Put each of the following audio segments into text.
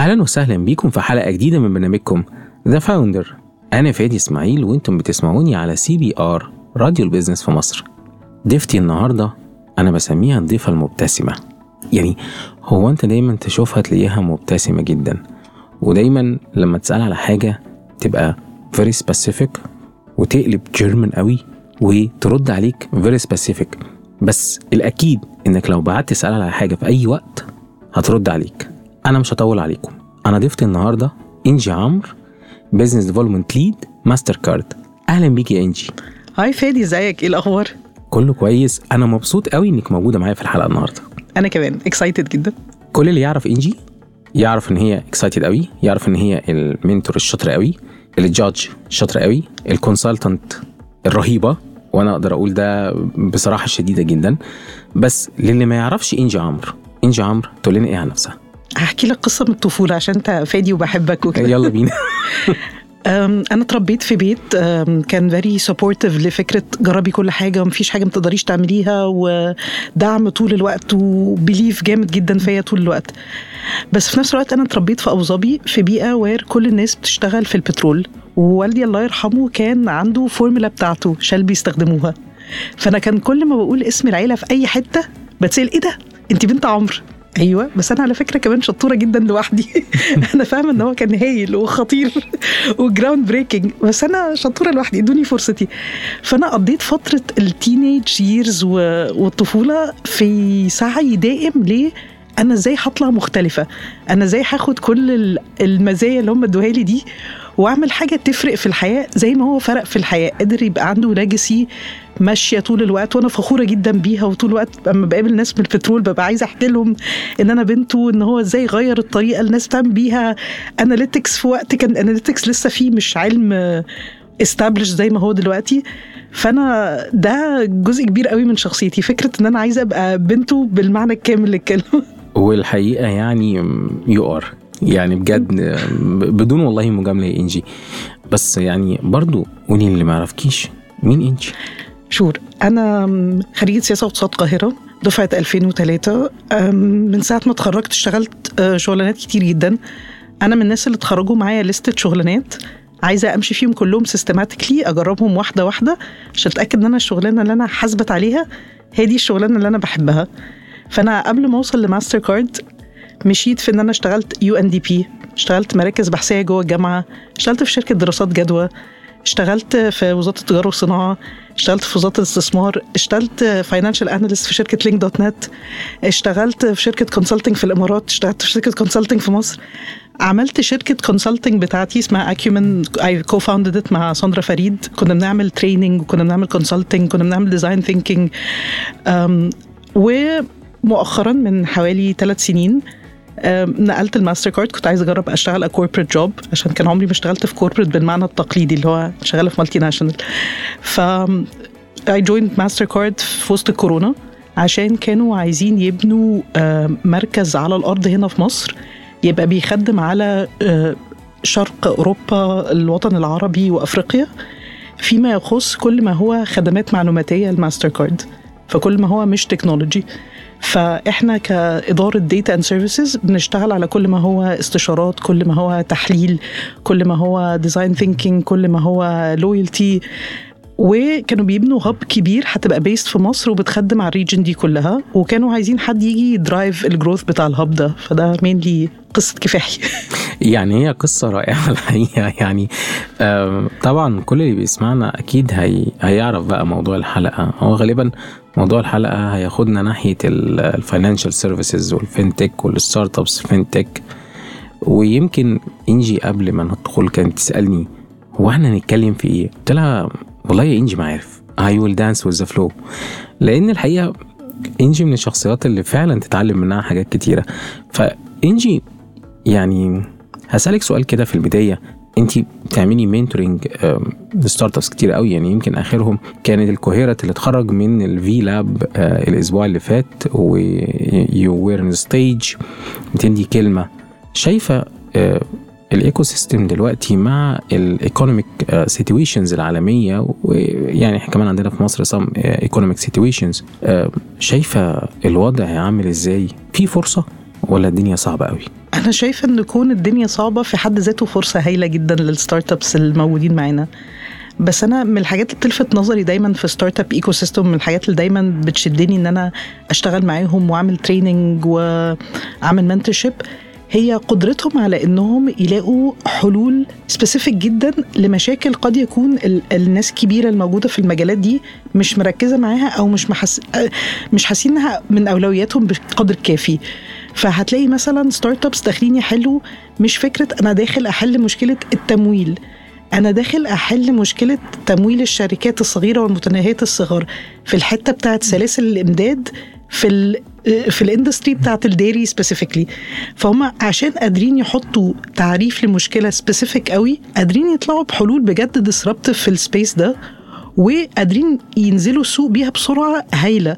أهلا وسهلا بيكم في حلقة جديدة من برنامجكم The Founder أنا فادي إسماعيل وأنتم بتسمعوني على CBR راديو ال business في مصر. ضيفتي النهاردة أنا بسميها الضيفة المبتسمة. يعني هو أنت دايما تشوفها تلاقيها مبتسمة جدا. ودايما لما تسأل على حاجة تبقى very specific وتقلب German قوي وترد عليك very specific. بس الأكيد إنك لو بعت تسأل على حاجة في أي وقت هترد عليك. أنا مش هطول عليكم. أنا ضيفتي النهاردة إنجي عمرو business development lead Mastercard أهلا بيك يا إنجي. Hi فادي إزيك؟ إيه الأخبار؟ كله كويس. أنا مبسوط قوي إنك موجودة معايا في الحلقة النهاردة. أنا كمان. excited جدا. كل اللي يعرف إنجي يعرف إن هي excited قوي يعرف إن هي ال mentor الشاطر قوي ال judge الشاطر قوي ال consultant الرهيبة وأنا أقدر أقول ده بصراحة شديدة جدا. بس للي ما يعرفش إنجي عمرو إنجي عمرو تقول لنا إيه عن نفسها؟ هحكي لك قصة من الطفولة عشان أنت فادي وبحبك وكده. يلا بينا. أنا اتربيت في بيت كان very supportive لفكرة جربي كل حاجة ومفيش حاجة ما تقدريش تعمليها ودعم طول الوقت و belief جامد جدا فيا طول الوقت. بس في نفس الوقت أنا اتربيت في أبو ظبي في بيئة where كل الناس بتشتغل في البترول ووالدي الله يرحمه كان عنده فورمولا بتاعته Shell بيستخدموها. فأنا كان كل ما بقول اسم العيلة في أي حتة بتسأل إيه ده؟ أنت بنت عمرو. أيوه بس أنا على فكرة كمان شطورة جدا لوحدي. أنا فاهمة إن هو كان هايل وخطير و groundbreaking بس أنا شطورة لوحدي إدوني فرصتي. فأنا قضيت فترة ال teenage years والطفولة في سعي دائم ليه أنا إزاي هطلع مختلفة؟ أنا إزاي هاخد كل ال- المزايا اللي هم ادوها لي دي وأعمل حاجة تفرق في الحياة زي ما هو فرق في الحياة؟ قدر يبقى عنده legacy ماشية طول الوقت وأنا فخورة جدا بيها وطول الوقت لما بقابل ناس من البترول ببقى عايزة احكي لهم إن أنا بنته إن هو إزاي غير الطريقة الناس بتعمل بيها. analytics في وقت كان analytics لسه فيه مش علم established زي ما هو دلوقتي. فأنا ده جزء كبير قوي من شخصيتي. فكرة إن أنا عايزة أبقى بنته بالمعنى الكامل للكلمة. والحقيقة يعني you are يعني بجد بدون والله مجاملة يا إنجي. بس يعني برضو قولي اللي ما يعرفكيش مين إنجي؟ Sure أنا خريجة سياسة واقتصاد القاهرة دفعة 2003 أم، من ساعة ما اتخرجت اشتغلت أه، شغلانات كتير جدا. أنا من الناس اللي اتخرجوا معايا لستة شغلانات عايزة أمشي فيهم كلهم systematically أجربهم واحدة واحدة عشان أتأكد إن أنا الشغلانة اللي أنا حاسبت عليها هي دي الشغلانة اللي أنا بحبها. فأنا قبل ما أوصل لماستر كارد مشيت في إن أنا اشتغلت UNDP. اشتغلت مراكز بحثية جوه الجامعة. اشتغلت في شركة دراسات جدوى. اشتغلت في وزارة التجارة والصناعة. اشتغلت في وزارة الاستثمار. اشتغلت financial analyst في شركة لينك دوت نت اشتغلت في شركة consulting في الإمارات. اشتغلت في شركة consulting في مصر. عملت شركة consulting بتاعتي اسمها اكيومن I co-founded مع ساندرا فريد. كنا بنعمل training وكنا بنعمل consulting كنا بنعمل design thinking ومؤخرا من حوالي ثلاث سنين نقلت الماستر كارد. كنت عايزة أجرب أشتغل corporate job عشان كان عمري ما اشتغلت في corporate بالمعنى التقليدي اللي هو شغالة في multinational ف I joined ماستر كارد في وسط الكورونا عشان كانوا عايزين يبنوا مركز على الأرض هنا في مصر يبقى بيخدم على شرق أوروبا الوطن العربي وأفريقيا. فيما يخص كل ما هو خدمات معلوماتية الماستر كارد فكل ما هو مش تكنولوجي فإحنا كإدارة data and services بنشتغل على كل ما هو استشارات كل ما هو تحليل كل ما هو design thinking كل ما هو loyalty وكانوا بيبنوا hub كبير هتبقى based في مصر وبتخدم على ال region دي كلها. وكانوا عايزين حد يجي ي drive ال growth بتاع ال hub ده. فده mainly قصة كفاحي. يعني هي قصة رائعة الحقيقة. يعني طبعا كل اللي بيسمعنا أكيد هي هيعرف بقى موضوع الحلقة. هو غالبا موضوع الحلقة هياخدنا ناحية ال financial services وال fintech وال startups fintech ويمكن إنجي قبل ما ندخل كانت تسألني هو إحنا هنتكلم في إيه؟ قلت لها والله يا إنجي ما عارف. we'll dance with the flow. لأن الحقيقة إنجي من الشخصيات اللي فعلا تتعلم منها حاجات كتيرة. فإنجي يعني هسألك سؤال كده في البداية. انت بتعملي mentoring ل startups كتير قوي. يعني يمكن آخرهم كانت ال cohort اللي اتخرج من الفي لاب الأسبوع اللي فات و you were on stage بتدي كلمة. شايفة آه، ال ecosystem دلوقتي مع ال economic situations العالمية ويعني إحنا كمان عندنا في مصر some economic situations شايفة الوضع عامل إزاي؟ في فرصة؟ ولا الدنيا صعبة قوي؟ أنا شايفة إن كون الدنيا صعبة في حد ذاته فرصة هايلة جدا لل startups الموجودين معانا. بس أنا من الحاجات اللي بتلفت نظري دايما في startup ecosystem من الحاجات اللي دايما بتشدني إن أنا أشتغل معاهم وأعمل training وأعمل mentorship هي قدرتهم على إنهم يلاقوا حلول specific جدا لمشاكل قد يكون ال- الناس الكبيره الموجودة في المجالات دي مش مركزة معاها أو مش محس... مش حاسين إنها من أولوياتهم بالقدر الكافي فهتلاقي مثلا startups داخلين يحلوا مش فكرة أنا داخل أحل مشكلة التمويل. أنا داخل أحل مشكلة تمويل الشركات الصغيرة والمتناهيه الصغر في الحتة بتاعت سلاسل الإمداد في ال في ال industry بتاعت ال dairy specifically فهم عشان قادرين يحطوا تعريف لمشكلة specific قوي قادرين يطلعوا بحلول بجد disruptive في ال space ده وقادرين ينزلوا السوق بيها بسرعة هايلة.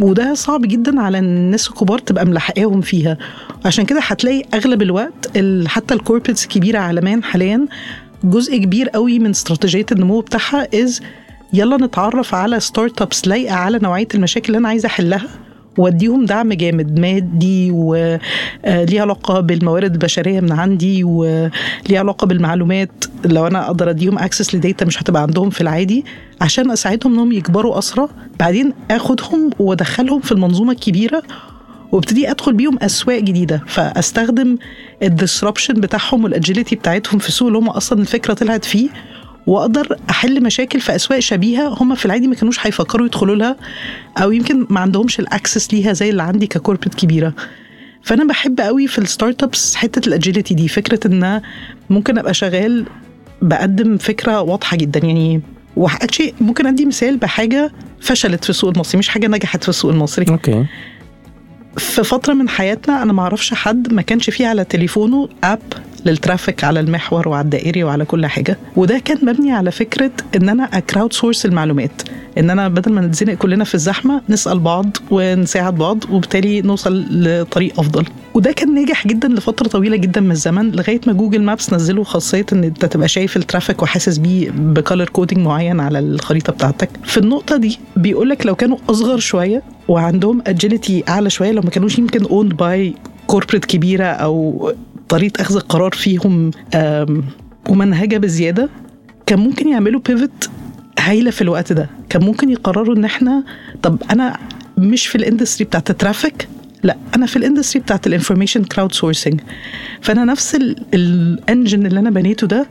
وده صعب جدا على الناس الكبار تبقى ملحقاهم فيها. عشان كده هتلاقي أغلب الوقت ال- حتى ال corporates الكبيرة عالميا حاليا جزء كبير قوي من استراتيجية النمو بتاعها is يلا نتعرف على startups لايقة على نوعية المشاكل اللي أنا عايزة أحلها. وأديهم دعم جامد مادي وليه علاقة بالموارد البشرية من عندي وليه علاقة بالمعلومات. لو أنا أقدر أديهم access ل data مش هتبقى عندهم في العادي عشان أساعدهم إنهم يكبروا اسرع بعدين آخدهم وأدخلهم في المنظومة الكبيرة وأبتدي أدخل بيهم أسواق جديدة. فأستخدم ال disruption بتاعهم وال agility بتاعتهم في السوق اللي هم أصلا الفكرة طلعت فيه. واقدر احل مشاكل في اسواق شبيهة هم في العادي ما كانوش هيفكروا يدخلوا لها أو يمكن ما عندهمش ال access ليها زي اللي عندي ك corporate كبيرة. فانا بحب قوي في ال startups حتة ال agility دي فكرة ان ممكن ابقى شغال بقدم فكرة واضحة جدا. يعني ممكن ادي مثال بحاجة فشلت في السوق المصري مش حاجة نجحت في السوق المصري. okay. في فترة من حياتنا أنا ما أعرفش حد ما كانش فيه على تليفونه app لل traffic على المحور وعلى الدائري وعلى كل حاجة. وده كان مبني على فكرة إن أنا ا crowdsource المعلومات. إن أنا بدل ما نتزنق كلنا في الزحمة نسأل بعض ونساعد بعض وبالتالي نوصل لطريق أفضل. وده كان ناجح جدا لفترة طويلة جدا من الزمن لغاية ما جوجل مابس نزلوا خاصية إن أنت تبقى شايف ال traffic وحاسس بيه ب color coding معين على الخريطة بتاعتك. في النقطة دي بيقول لك لو كانوا أصغر شوية وعندهم agility أعلى شوية. لو ما كانوش يمكن owned by corporate كبيرة أو طريقة أخذ القرار فيهم ممنهجه بزيادة كان ممكن يعملوا pivot هايلة في الوقت ده. كان ممكن يقرروا إن إحنا طب أنا مش في ال industry بتاعت ال traffic لا أنا في ال industry بتاعت ال information crowdsourcing فأنا نفس ال engine اللي أنا بنيته ده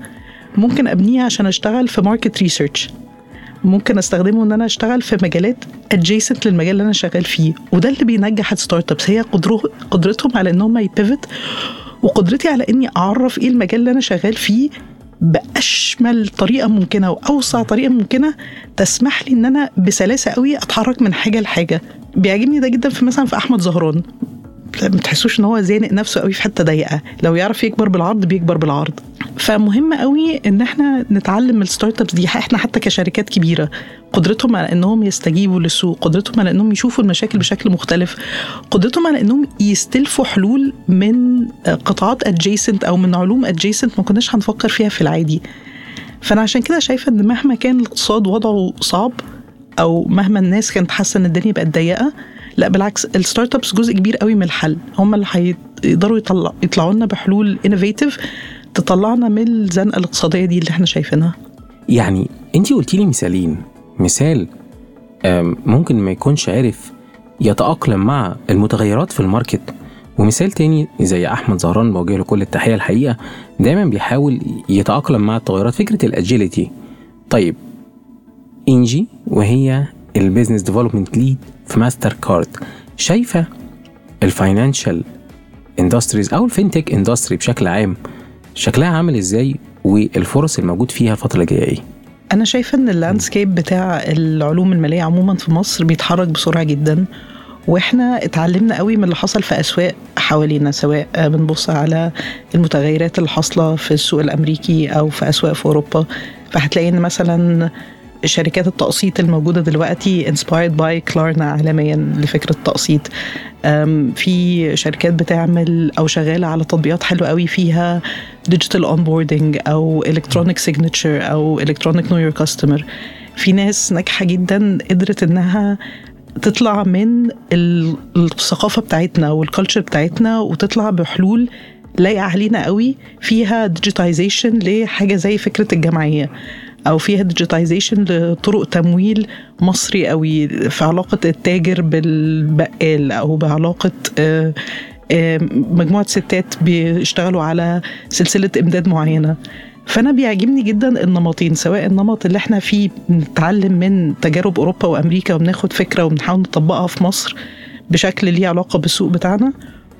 ممكن ابنيه عشان أشتغل في market research ممكن أستخدمه إن أنا أشتغل في مجالات adjacent للمجال اللي أنا شغال فيه. وده اللي بينجح ال startups هي قدرتهم على إن هم ي pivot وقدرتي على إني أعرف إيه المجال اللي أنا شغال فيه بأشمل طريقة ممكنة وأوسع طريقة ممكنة تسمح لي إن أنا بسلاسة قوي أتحرك من حاجة لحاجة. بيعجبني ده جدا في مثلا في أحمد زهران. ما تحسوش إن هو زانق نفسه قوي في حتة ضيقة. لو يعرف يكبر بالعرض بيكبر بالعرض. فمهم قوي إن إحنا نتعلم من ال startups دي إحنا حتى كشركات كبيرة قدرتهم على إنهم يستجيبوا للسوق قدرتهم على إنهم يشوفوا المشاكل بشكل مختلف قدرتهم على إنهم يستلفوا حلول من قطاعات adjacent أو من علوم adjacent ما كناش هنفكر فيها في العادي. فأنا عشان كده شايفة إن مهما كان الاقتصاد وضعه صعب أو مهما الناس كانت حاسة إن الدنيا بقت ضيقة لا بالعكس ال startups جزء كبير قوي من الحل. هم اللي هيقدروا يطلع يطلعوا لنا بحلول innovative تطلعنا من الزنقة الاقتصادية دي اللي إحنا شايفينها. يعني انت قلتي لي مثالين. مثال ممكن ما يكونش عارف يتأقلم مع المتغيرات في ال market. ومثال تاني زي أحمد زهران بوجه له كل التحية الحقيقة دايما بيحاول يتأقلم مع التغيرات فكرة ال agility طيب إنجي وهي ال business development lead في ماستر كارد شايفة ال financial industries أو ال fintech industry بشكل عام شكلها عامل إزاي والفرص الموجود فيها الفترة اللي جاية إيه؟ أنا شايفة إن ال landscape بتاع العلوم المالية عموما في مصر بيتحرك بسرعة جدا وإحنا اتعلمنا قوي من اللي حصل في أسواق حوالينا سواء بنبص على المتغيرات اللي حاصلة في السوق الأمريكي أو في أسواق في أوروبا. فهتلاقي إن مثلا شركات التقسيط الموجودة دلوقتي inspired by كلارنا عالميا لفكرة التقسيط. في شركات بتعمل أو شغالة على تطبيقات حلوة قوي فيها digital onboarding أو electronic signature أو electronic know your customer في ناس ناجحة جدا قدرت إنها تطلع من ال- الثقافة بتاعتنا وال culture بتاعتنا وتطلع بحلول لايقة علينا قوي فيها digitization لحاجة زي فكرة الجمعية. أو فيها digitization لطرق تمويل مصري قوي في علاقة التاجر بالبقال أو بعلاقة آه، آه، مجموعة ستات بيشتغلوا على سلسلة إمداد معينة. فأنا بيعجبني جدا النمطين سواء النمط اللي إحنا فيه بنتعلم من تجارب أوروبا وأمريكا وبناخد فكرة وبنحاول نطبقها في مصر بشكل ليه علاقة بالسوق بتاعنا.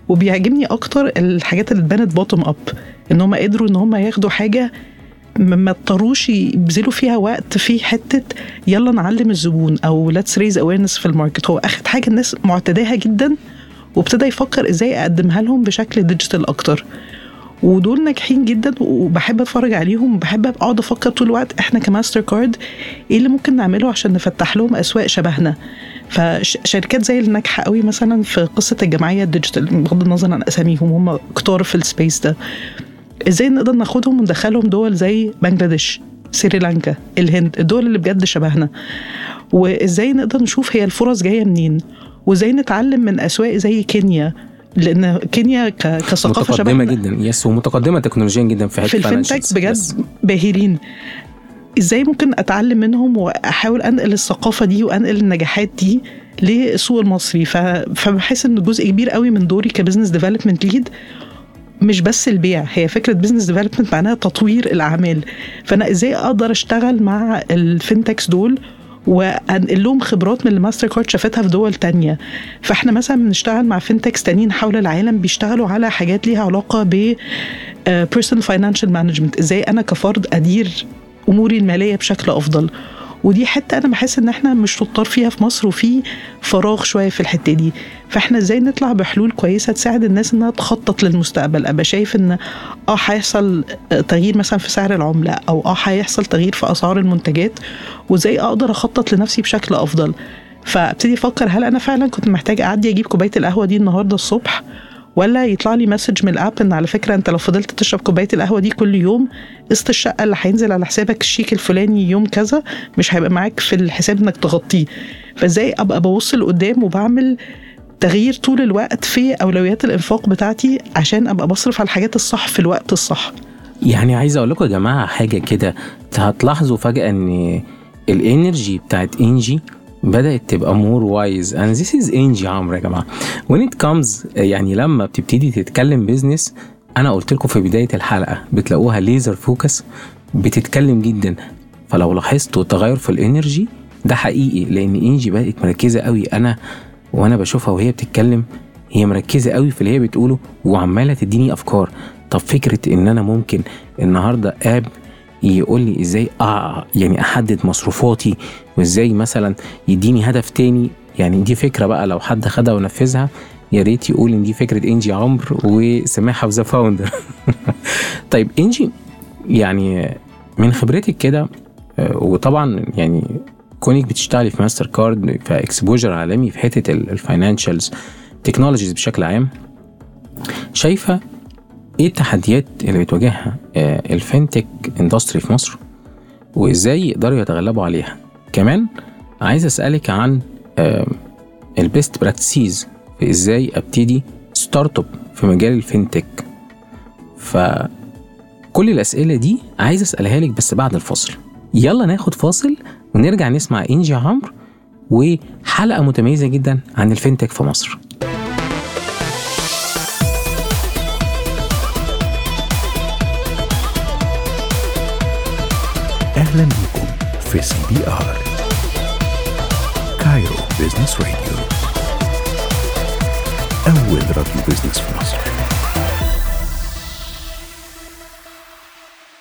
وبيعجبني أكتر الحاجات اللي اتبنت bottom up إن هم قدروا إن هم ياخدوا حاجة ما اضطروش يبذلوا فيها وقت في حتة يلا نعلم الزبون أو let's raise awareness في ال market. هو اخد حاجة الناس معتداها جدا وابتدى يفكر إزاي أقدمها لهم بشكل digital أكتر. ودول ناجحين جدا وبحب أتفرج عليهم وبحب أقعد أفكر طول الوقت إحنا كماستر كارد إيه اللي ممكن نعمله عشان نفتح لهم أسواق شبهنا. فشركات زي اللي ناجحه قوي مثلا في قصة الجمعية ال digital بغض النظر عن أساميهم هم كتار في ال space ده. إزاي نقدر ناخدهم وندخلهم دول زي بنجلاديش سريلانكا الهند الدول اللي بجد شبهنا. وازاي نقدر نشوف هي الفرص جاية منين؟ وازاي نتعلم من أسواق زي كينيا؟ لأن كينيا كثقافة متقدمة شبهنا جدا yes ومتقدمة تكنولوجيا جدا في حتة في. بجد. باهرين. إزاي ممكن أتعلم منهم وأحاول أنقل الثقافة دي وأنقل النجاحات دي للسوق المصري؟ ف... فبحس إن جزء كبير قوي من دوري ك business development lead مش بس البيع هي فكرة business development معناها تطوير الأعمال. فأنا إزاي أقدر أشتغل مع ال fintechs دول وأنقل لهم خبرات من اللي ماستر كارد شافتها في دول تانية؟ فإحنا مثلا بنشتغل مع fintechs تانيين حول العالم بيشتغلوا على حاجات ليها علاقة ب personal financial management إزاي أنا كفرد أدير أموري المالية بشكل أفضل؟ ودي حتة أنا بحس إن إحنا مش شطار فيها في مصر وفي فراغ شوية في الحتة دي. فإحنا إزاي نطلع بحلول كويسة تساعد الناس إنها تخطط للمستقبل؟ أبقى شايف إن آه هيحصل تغيير مثلا في سعر العملة أو آه هيحصل تغيير في أسعار المنتجات وإزاي أقدر أخطط لنفسي بشكل أفضل؟ فأبتدي أفكر هل أنا فعلا كنت محتاج أعدي أجيب كوباية القهوة دي النهارده الصبح ولا يطلع لي message من ال app إن على فكرة أنت لو فضلت تشرب كوباية القهوة دي كل يوم قسط الشقة اللي هينزل على حسابك الشيك الفلاني يوم كذا مش هيبقى معاك في الحساب إنك تغطيه. فإزاي أبقى ببص لقدام وبعمل تغيير طول الوقت في أولويات الإنفاق بتاعتي عشان أبقى بصرف على الحاجات الصح في الوقت الصح؟ يعني عايز أقول لكم يا جماعة حاجة كده هتلاحظوا فجأة إن ال energy بتاعت إنجي بدأت تبقى more wise and this is إنجي عمرو يا جماعة. When it comes يعني لما بتبتدي تتكلم business أنا قلت لكم في بداية الحلقة بتلاقوها laser focus بتتكلم جدا. فلو لاحظتوا تغير في ال energy ده حقيقي لأن انجي بقت مركزة قوي. أنا وأنا بشوفها وهي بتتكلم هي مركزة قوي في اللي هي بتقوله وعمالة تديني أفكار. طب فكرة إن أنا ممكن النهارده app يقول لي إزاي؟ أع... يعني أحدد مصروفاتي وإزاي مثلا يديني هدف تاني؟ يعني دي فكرة بقى لو حد خدها ونفذها يا ريت يقول إن دي فكرة إنجي عمرو وسماحة و The Founder طيب إنجي يعني من خبرتك كده آه، وطبعا يعني كونك بتشتغلي في ماستر كارد ف exposure عالمي في حتة ال financials technologies بشكل عام شايفة إيه التحديات اللي بتواجهها آه، ال fintech industry في مصر وازاي يقدروا يتغلبوا عليها؟ كمان عايز اسألك عن ال best practices في إزاي ابتدي startup في مجال ال fintech فكل الأسئلة دي عايز اسألها لك بس بعد الفاصل. يلا ناخد فاصل ونرجع نسمع إنجي عمرو وحلقة متميزة جدا عن ال fintech في مصر. أهلا بكم في CBR. Cairo Business Radio أول راديو business في مصر.